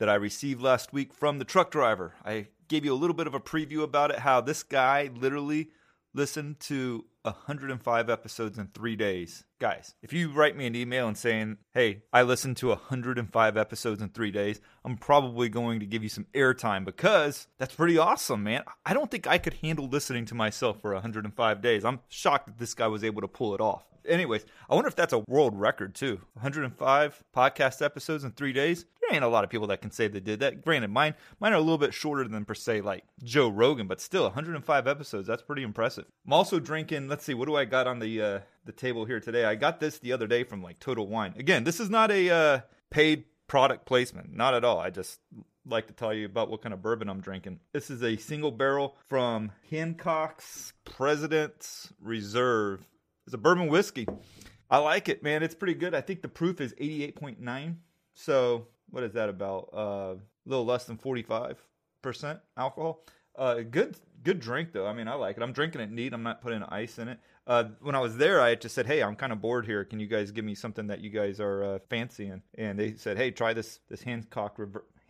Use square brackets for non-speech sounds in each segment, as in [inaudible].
that I received last week from the truck driver. I gave you a little bit of a preview about it, how this guy literally listened to 105 episodes in three days. Guys, if you write me an email and saying, hey, I listened to 105 episodes in three days, I'm probably going to give you some airtime because that's pretty awesome, man. I don't think I could handle listening to myself for 105 days. I'm shocked that this guy was able to pull it off. Anyways, I wonder if that's a world record too. 105 podcast episodes in three days. Ain't a lot of people that can say they did that. Granted, mine mine are a little bit shorter than per se like Joe Rogan, but still 105 episodes. That's pretty impressive. I'm also drinking. Let's see, what do I got on the uh, the table here today? I got this the other day from like Total Wine. Again, this is not a uh, paid product placement, not at all. I just like to tell you about what kind of bourbon I'm drinking. This is a single barrel from Hancock's President's Reserve it's a bourbon whiskey. I like it, man. It's pretty good. I think the proof is 88.9. So, what is that about? Uh, a little less than 45% alcohol. Uh, good good drink though. I mean, I like it. I'm drinking it neat. I'm not putting ice in it. Uh, when I was there, I just said, "Hey, I'm kind of bored here. Can you guys give me something that you guys are uh, fancying?" And they said, "Hey, try this this Hancock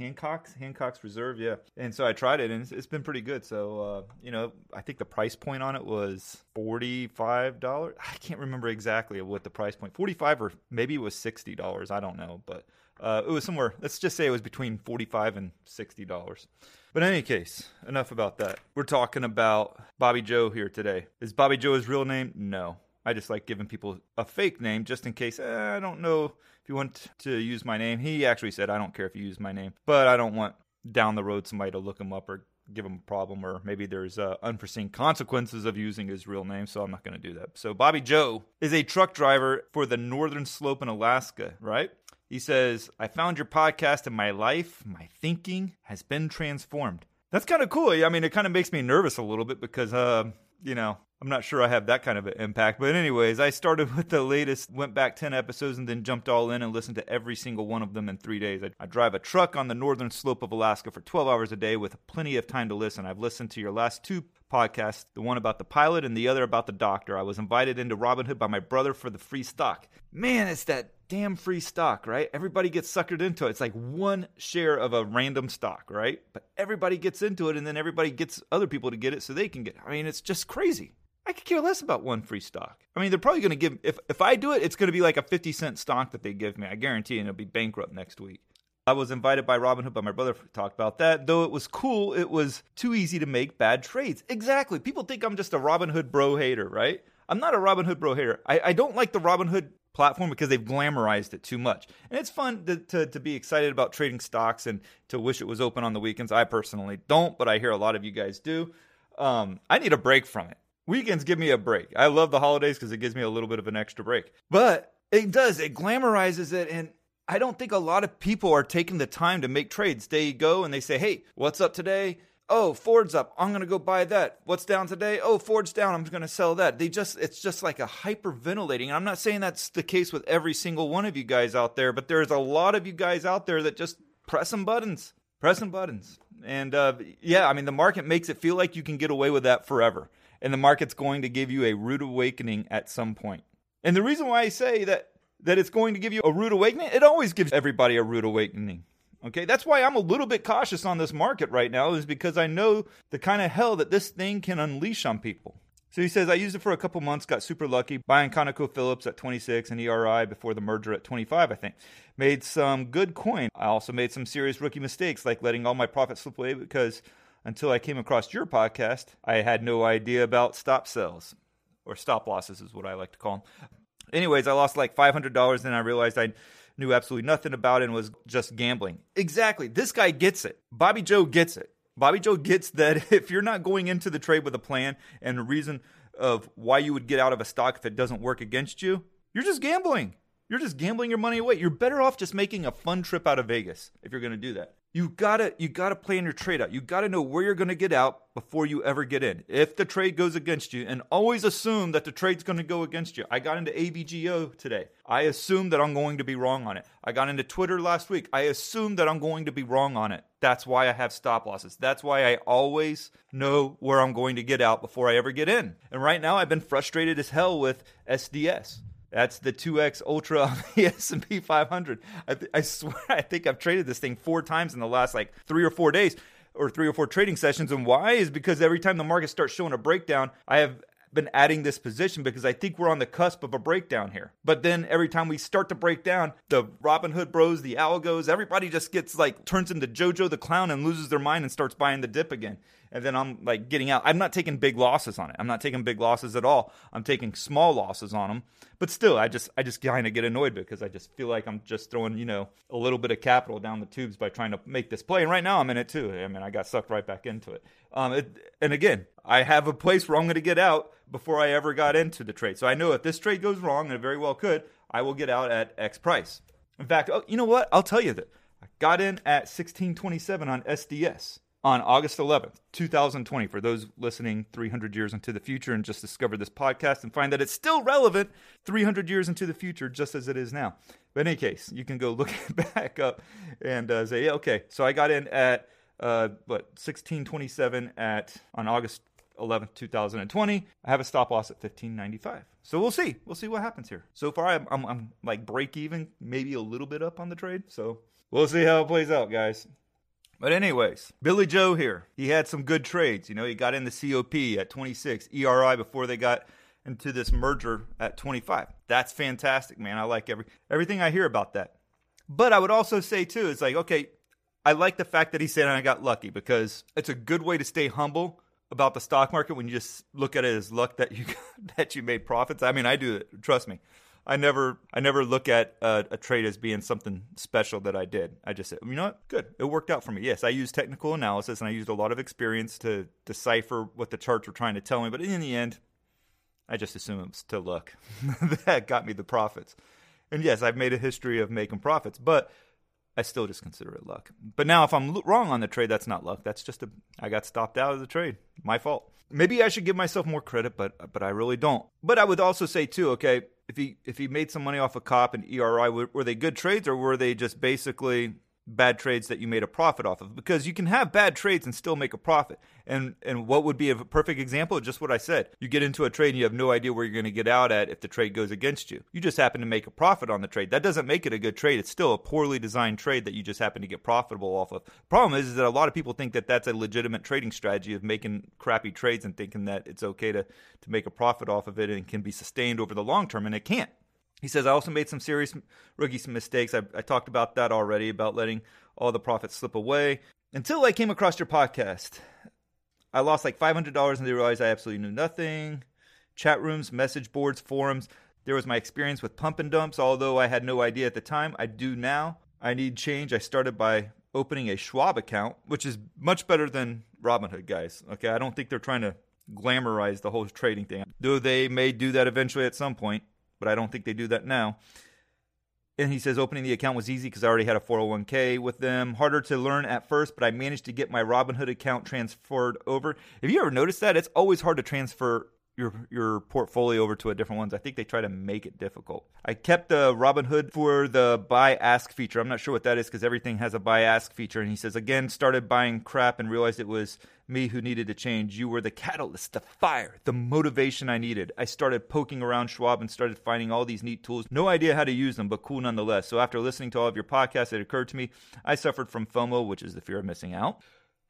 Hancock's Hancock's Reserve, yeah. And so I tried it, and it's, it's been pretty good. So uh, you know, I think the price point on it was forty five dollars. I can't remember exactly what the price point. Forty five or maybe it was sixty dollars. I don't know, but uh, it was somewhere. Let's just say it was between forty five and sixty dollars. But in any case, enough about that. We're talking about Bobby Joe here today. Is Bobby Joe his real name? No. I just like giving people a fake name just in case. Eh, I don't know if you want to use my name. He actually said, I don't care if you use my name, but I don't want down the road somebody to look him up or give him a problem, or maybe there's uh, unforeseen consequences of using his real name, so I'm not going to do that. So, Bobby Joe is a truck driver for the Northern Slope in Alaska, right? He says, I found your podcast and my life, my thinking has been transformed. That's kind of cool. I mean, it kind of makes me nervous a little bit because, uh, you know, I'm not sure I have that kind of an impact. But, anyways, I started [laughs] with the latest, went back 10 episodes, and then jumped all in and listened to every single one of them in three days. I, I, drive a truck on the northern slope of Alaska for 12 hours a day with plenty of time to listen. I've listened to your last two podcasts, the one about the pilot and the other about the doctor. I was invited into Robinhood by my brother for the free stock. Man, it's that damn free stock, right? Everybody gets suckered into it. It's like one share of a random stock, right? But everybody gets into it, and then everybody gets other people to get it so they can get it. I mean, it's just crazy. I could care less about one free stock. I mean, they're probably going to give if if I do it, it's going to be like a 50 cent stock that they give me. I guarantee, and it'll be bankrupt next week. I was invited by Robinhood by my brother to talk about that. Though it was cool, it was too easy to make bad trades. Exactly. People think I'm just a Robinhood bro hater, right? I'm not a Robinhood bro hater. I, I don't like the Robinhood platform because they've glamorized it too much. And it's fun to, to, to, be excited about trading stocks and to wish it was open on the weekends. I personally don't, but I hear a lot of you guys do. Um, I need a break from it. Weekends give me a break. I love the holidays because it gives me a little bit of an extra break. But it does, it glamorizes it. And I don't think a lot of people are taking the time to make trades. They go and they say, hey, what's up today? Oh, Ford's up. I'm going to go buy that. What's down today? Oh, Ford's down. I'm going to sell that. They just, it's just like a hyperventilating. And I'm not saying that's the case with every single one of you guys out there, but there's a lot of you guys out there that just press some buttons, pressing buttons. And uh, yeah, I mean, the market makes it feel like you can get away with that forever and the market's going to give you a rude awakening at some point. And the reason why I say that that it's going to give you a rude awakening, it always gives everybody a rude awakening. Okay, that's why I'm a little bit cautious on this market right now, is because I know the kind of hell that this thing can unleash on people. So he says, I used it for a couple months, got super lucky, buying ConocoPhillips at 26 and ERI before the merger at 25, I think. Made some good coin. I also made some serious rookie mistakes, like letting all my profits slip away because until I came across your podcast, I had no idea about stop sells or stop losses, is what I like to call them. Anyways, I lost like $500 and I realized I knew absolutely nothing about it and was just gambling. Exactly. This guy gets it. Bobby Joe gets it. Bobby Joe gets that [laughs] if you're not going into the trade with a plan and a reason of why you would get out of a stock if it doesn't work against you, you're just gambling. You're just gambling your money away. You're better off just making a fun trip out of Vegas if you're going to do that. You gotta you gotta plan your trade out. You gotta know where you're gonna get out before you ever get in. If the trade goes against you, and always assume that the trade's gonna go against you. I got into AVGO today. I assume that I'm going to be wrong on it. I got into Twitter last week. I assume that I'm going to be wrong on it. That's why I have stop losses. That's why I always know where I'm going to get out before I ever get in. And right now I've been frustrated as hell with SDS. That's the 2x Ultra on the [laughs] S&P 500. I, th- I swear, [laughs] I think I've traded this thing four times in the last like three or four days or three or four trading sessions. And why is because every time the market starts showing a breakdown, I have been adding this position because I think we're on the cusp of a breakdown here. But then every time we start to break down, the Robinhood bros, the algos, everybody just gets like turns into Jojo the clown and loses their mind and starts buying the dip again and then I'm like getting out. I'm not taking big losses on it. I'm not taking big losses at all. I'm taking small losses on them. But still, I just I just kind of get annoyed because I just feel like I'm just throwing you know a little bit of capital down the tubes by trying to make this play. And right now I'm in it too. I mean I got sucked right back into it. Um, it, and again, I have a place where I'm going to get out before I ever got into the trade. So I know if this trade goes wrong, and it very well could, I will get out at X price. In fact, oh, you know what? I'll tell you that I got in at 1627 on SDS on August 11th, 2020, for those listening 300 years into the future and just discovered this podcast and find that it's still relevant 300 years into the future, just as it is now. But in any case, you can go [laughs] look back up and uh, say, yeah, okay, so I got in at uh, what 1627 at on August 11th, 2020. I have a stop loss at 1595. So we'll see. We'll see what happens here. So far, I'm, I'm, I'm like break even, maybe a little bit up on the trade. So we'll see how it plays out, guys. But anyways, Billy Joe here. He had some good trades. You know, he got in the COP at 26, ERI before they got into this merger at 25. That's fantastic, man. I like every everything I hear about that. But I would also say too, it's like, okay, I like the fact that he said I got lucky because it's a good way to stay humble about the stock market when you just look at it as luck that you [laughs] that you made profits. I mean, I do it. Trust me. I never I never look at a, a, trade as being something special that I did. I just said, you know what, good, it worked out for me. Yes, I used technical analysis and I used a lot of experience to decipher what the charts were trying to tell me. But in the end, I just assume it was to luck [laughs] that got me the profits. And yes, I've made a history of making profits, but I still just consider it luck. But now, if I'm wrong on the trade, that's not luck. That's just a I got stopped out of the trade. My fault. Maybe I should give myself more credit, but but I really don't. But I would also say too, okay, if he if he made some money off of COP and ERI, were, were they good trades or were they just basically bad trades that you made a profit off of because you can have bad trades and still make a profit. And and what would be a perfect example? Just what I said. You get into a trade and you have no idea where you're going to get out at if the trade goes against you. You just happen to make a profit on the trade. That doesn't make it a good trade. It's still a poorly designed trade that you just happen to get profitable off of. Problem is, is that a lot of people think that that's a legitimate trading strategy of making crappy trades and thinking that it's okay to to make a profit off of it and can be sustained over the long term and it can't. He says, I also made some serious rookie mistakes. I, I talked about that already, about letting all the profits slip away. Until I came across your podcast, I lost like $500 and they realized I absolutely knew nothing. Chat rooms, message boards, forums. There was my experience with pump and dumps, although I had no idea at the time. I do now. I need change. I started by opening a Schwab account, which is much better than Robinhood, guys. Okay, I don't think they're trying to glamorize the whole trading thing. Though they may do that eventually at some point but I don't think they do that now. And he says opening the account was easy because I already had a 401k with them. Harder to learn at first, but I managed to get my Robinhood account transferred over. Have you ever noticed that? It's always hard to transfer your your portfolio over to a different ones. I think they try to make it difficult. I kept the Robinhood for the buy ask feature. I'm not sure what that is because everything has a buy ask feature. And he says again, started buying crap and realized it was me who needed to change. You were the catalyst, the fire, the motivation I needed. I started poking around Schwab and started finding all these neat tools. No idea how to use them, but cool nonetheless. So after listening to all of your podcasts, it occurred to me I suffered from FOMO, which is the fear of missing out.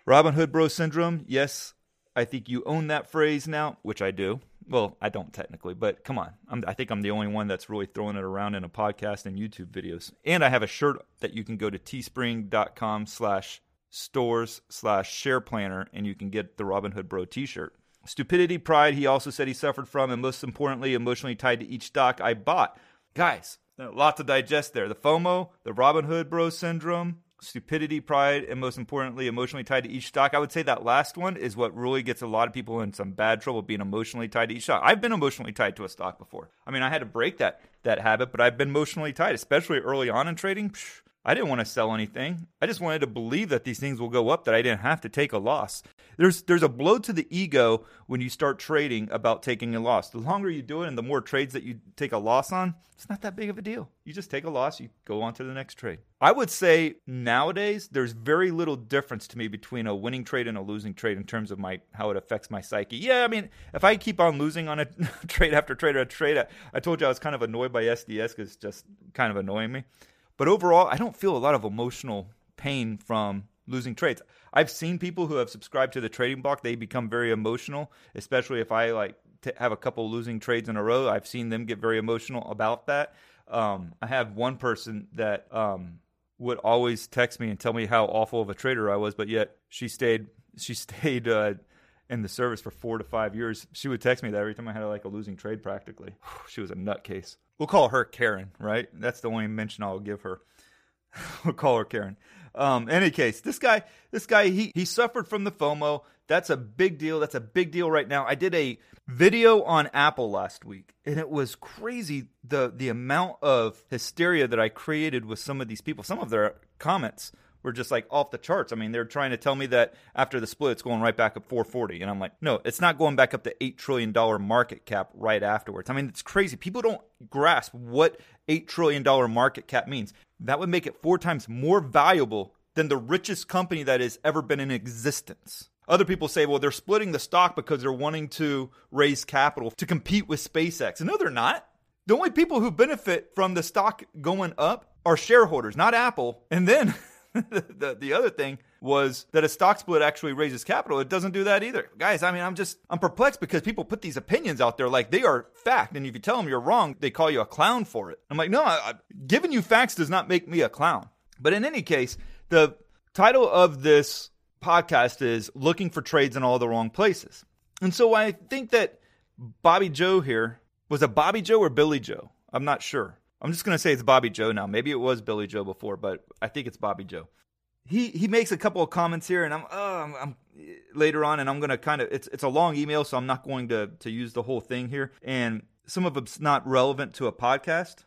Robinhood Bro Syndrome, yes, I think you own that phrase now, which I do. Well, I don't technically, but come on. I'm, i think I'm the only one that's really throwing it around in a podcast and YouTube videos. And I have a shirt that you can go to teespring.com slash stores slash share planner and you can get the Robinhood Bro t-shirt. Stupidity, pride, he also said he suffered from, and most importantly, emotionally tied to each stock I bought. Guys, a lot to digest there. The FOMO, the Robinhood Bro syndrome, stupidity, pride, and most importantly, emotionally tied to each stock. I would say that last one is what really gets a lot of people in some bad trouble being emotionally tied to each stock. I've been emotionally tied to a stock before. I mean, I had to break that that habit, but I've been emotionally tied, especially early on in trading. Psh, I didn't want to sell anything. I just wanted to believe that these things will go up, that I didn't have to take a loss. There's there's a blow to the ego when you start trading about taking a loss. The longer you do it and the more trades that you take a loss on, it's not that big of a deal. You just take a loss, you go on to the next trade. I would say nowadays there's very little difference to me between a winning trade and a losing trade in terms of my how it affects my psyche. Yeah, I mean, if I keep on losing on a [laughs] trade after trade after trade, I, I told you I was kind of annoyed by SDS because it's just kind of annoying me. But overall, I don't feel a lot of emotional pain from losing trades. I've seen people who have subscribed to the trading block, they become very emotional, especially if I like to have a couple losing trades in a row. I've seen them get very emotional about that. Um, I have one person that um, would always text me and tell me how awful of a trader I was, but yet she stayed she [laughs] stayed uh, in the service for four to five years. She would text me that every time I had like a losing trade practically. [sighs] She was a nutcase. We'll call her Karen, right? That's the only mention I'll give her. [laughs] we'll call her Karen. Um, any case, this guy, this guy, he he suffered from the FOMO. That's a big deal. That's a big deal right now. I did a video on Apple last week, and it was crazy the the amount of hysteria that I created with some of these people. Some of their comments were just like off the charts. I mean, they're trying to tell me that after the split, it's going right back up 440, and I'm like, no, it's not going back up to eight trillion dollar market cap right afterwards. I mean, it's crazy. People don't grasp what eight trillion dollar market cap means. That would make it four times more valuable than the richest company that has ever been in existence. Other people say, well, they're splitting the stock because they're wanting to raise capital to compete with SpaceX. And no, they're not. The only people who benefit from the stock going up are shareholders, not Apple. And then [laughs] [laughs] the, the other thing was that a stock split actually raises capital. It doesn't do that either. Guys, I mean, I'm just, I'm perplexed because people put these opinions out there like they are fact. And if you tell them you're wrong, they call you a clown for it. I'm like, no, I, I, giving you facts does not make me a clown. But in any case, the title of this podcast is Looking for Trades in All the Wrong Places. And so I think that Bobby Joe here was a Bobby Joe or Billy Joe? I'm not sure. I'm just to say it's Bobby Joe now. Maybe it was Billy Joe before, but I think it's Bobby Joe. He he makes a couple of comments here, and I'm, oh, I'm, I'm later on, and I'm to kind of it's it's a long email, so I'm not going to to use the whole thing here, and some of it's not relevant to a podcast.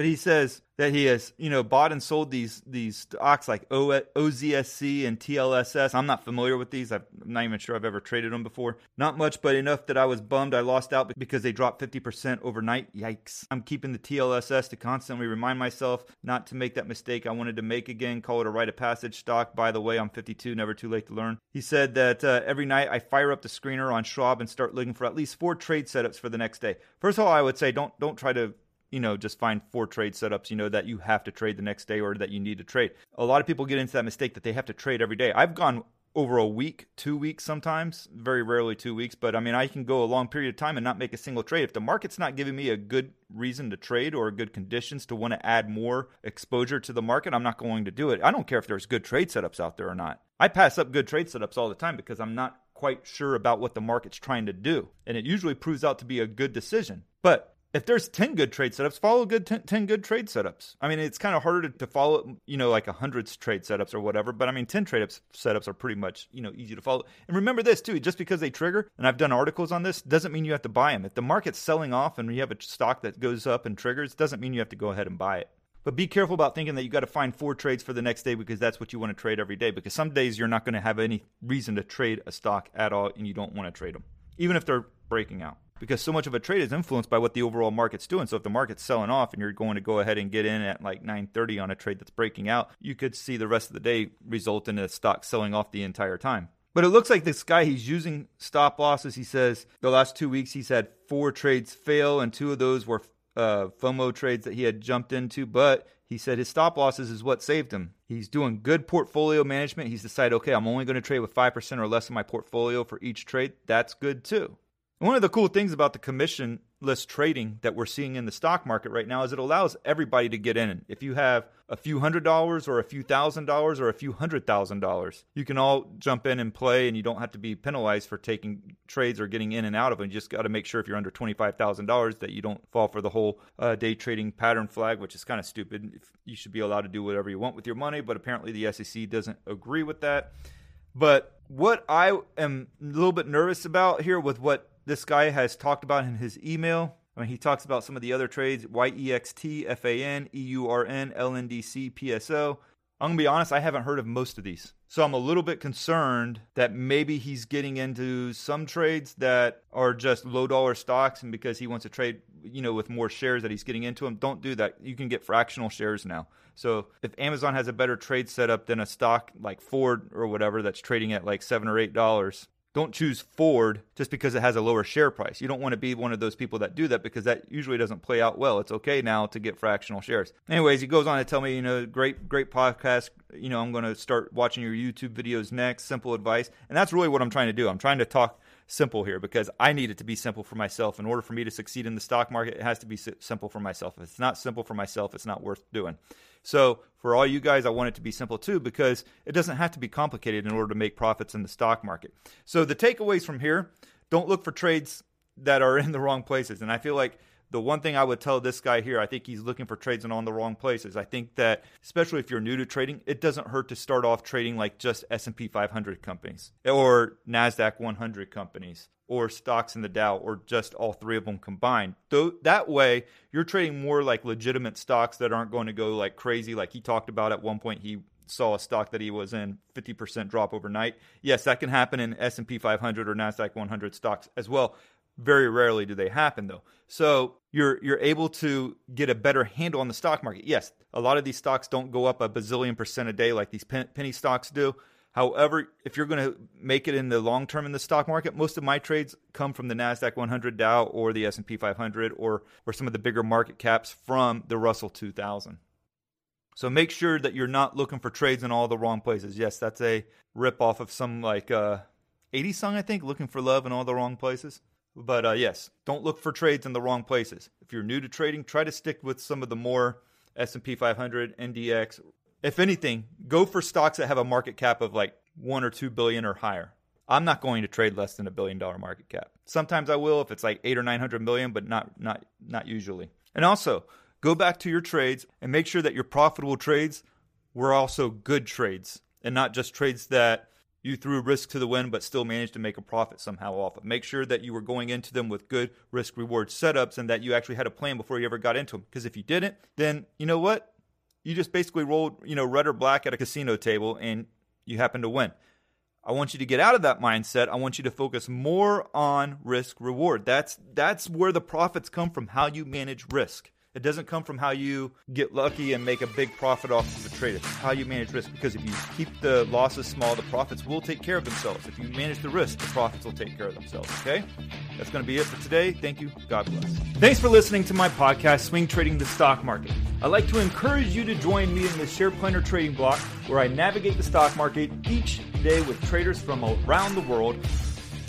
But he says that he has, you know, bought and sold these these stocks like o- OZSC and TLSS. I'm not familiar with these. i am not even sure I've ever traded them before. Not much, but enough that I was bummed I lost out because they dropped 50% overnight. Yikes. I'm keeping the TLSS to constantly remind myself not to make that mistake I wanted to make again. Call it a rite of passage stock. By the way, I'm 52, never too late to learn. He said that uh, every night I fire up the screener on Schwab and start looking for at least four trade setups for the next day. First of all, I would say don't don't try to you know, just find four trade setups, you know, that you have to trade the next day or that you need to trade. A lot of people get into that mistake that they have to trade every day. I've gone over a week, two weeks sometimes, very rarely two weeks, but I mean, I can go a long period of time and not make a single trade. If the market's not giving me a good reason to trade or good conditions to want to add more exposure to the market, I'm not going to do it. I don't care if there's good trade setups out there or not. I pass up good trade setups all the time because I'm not quite sure about what the market's trying to do. And it usually proves out to be a good decision. But if there's 10 good trade setups, follow good 10, 10 good trade setups. I mean, it's kind of harder to, to follow, you know, like a hundreds trade setups or whatever, but I mean, 10 trade ups, setups are pretty much, you know, easy to follow. And remember this too, just because they trigger, and I've done articles on this, doesn't mean you have to buy them. If the market's selling off and you have a stock that goes up and triggers, doesn't mean you have to go ahead and buy it. But be careful about thinking that you got to find four trades for the next day because that's what you want to trade every day. Because some days you're not going to have any reason to trade a stock at all and you don't want to trade them, even if they're breaking out because so much of a trade is influenced by what the overall market's doing. So if the market's selling off and you're going to go ahead and get in at like 9:30 on a trade that's breaking out, you could see the rest of the day result in a stock selling off the entire time. But it looks like this guy he's using stop losses. He says the last 2 weeks he's had 4 trades fail and two of those were uh, FOMO trades that he had jumped into, but he said his stop losses is what saved him. He's doing good portfolio management. He's decided, okay, I'm only going to trade with 5% or less of my portfolio for each trade. That's good too. One of the cool things about the commissionless trading that we're seeing in the stock market right now is it allows everybody to get in. If you have a few hundred dollars or a few thousand dollars or a few hundred thousand dollars, you can all jump in and play and you don't have to be penalized for taking trades or getting in and out of them. You just got to make sure if you're under $25,000 that you don't fall for the whole uh, day trading pattern flag, which is kind of stupid. You should be allowed to do whatever you want with your money, but apparently the SEC doesn't agree with that. But what I am a little bit nervous about here with what this guy has talked about in his email. when he talks about some of the other trades YEXT, FAN, EURN, LNDC, PSO. I'm going to be honest, I haven't heard of most of these. So I'm a little bit concerned that maybe he's getting into some trades that are just low dollar stocks and because he wants to trade, you know, with more shares that he's getting into them. Don't do that. You can get fractional shares now. So if Amazon has a better trade setup than a stock like Ford or whatever that's trading at like 7 or 8 dollars, don't choose Ford just because it has a lower share price. You don't want to be one of those people that do that because that usually doesn't play out well. It's okay now to get fractional shares. Anyways, he goes on to tell me, you know, great, great podcast. You know, I'm going to start watching your YouTube videos next. Simple advice. And that's really what I'm trying to do. I'm trying to talk simple here because I need it to be simple for myself. In order for me to succeed in the stock market, it has to be simple for myself. If it's not simple for myself, it's not worth doing. So for all you guys, I want it to be simple too because it doesn't have to be complicated in order to make profits in the stock market. So the takeaways from here, don't look for trades that are in the wrong places. And I feel like the one thing I would tell this guy here, I think he's looking for trades and on the wrong places. I think that especially if you're new to trading, it doesn't hurt to start off trading like just S&P 500 companies or Nasdaq 100 companies or stocks in the Dow or just all three of them combined. Though that way, you're trading more like legitimate stocks that aren't going to go like crazy like he talked about at one point he saw a stock that he was in 50% drop overnight. Yes, that can happen in S&P 500 or Nasdaq 100 stocks as well. Very rarely do they happen though. So you're you're able to get a better handle on the stock market. Yes, a lot of these stocks don't go up a bazillion percent a day like these penny stocks do. However, if you're going to make it in the long term in the stock market, most of my trades come from the Nasdaq 100 Dow or the S&P 500 or or some of the bigger market caps from the Russell 2000. So make sure that you're not looking for trades in all the wrong places. Yes, that's a rip off of some like uh 80 song I think, looking for love in all the wrong places. But uh, yes, don't look for trades in the wrong places. If you're new to trading, try to stick with some of the more S&P 500, NDX. If anything, go for stocks that have a market cap of like 1 or 2 billion or higher. I'm not going to trade less than a billion dollar market cap. Sometimes I will if it's like 8 or 900 million, but not not not usually. And also, go back to your trades and make sure that your profitable trades were also good trades and not just trades that you threw risk to the wind but still managed to make a profit somehow off of. Make sure that you were going into them with good risk reward setups and that you actually had a plan before you ever got into them. Because if you didn't, then you know what? You just basically rolled, you know, red or black at a casino table and you happen to win. I want you to get out of that mindset. I want you to focus more on risk reward. That's that's where the profits come from, how you manage risk. It doesn't come from how you get lucky and make a big profit off of a trade. It's how you manage risk. Because if you keep the losses small, the profits will take care of themselves. If you manage the risk, the profits will take care of themselves. Okay? That's going to be it for today. Thank you. God bless. Thanks for listening to my podcast, Swing Trading the Stock Market. I'd like to encourage you to join me in the Share Planner Trading Block, where I navigate the stock market each day with traders from around the world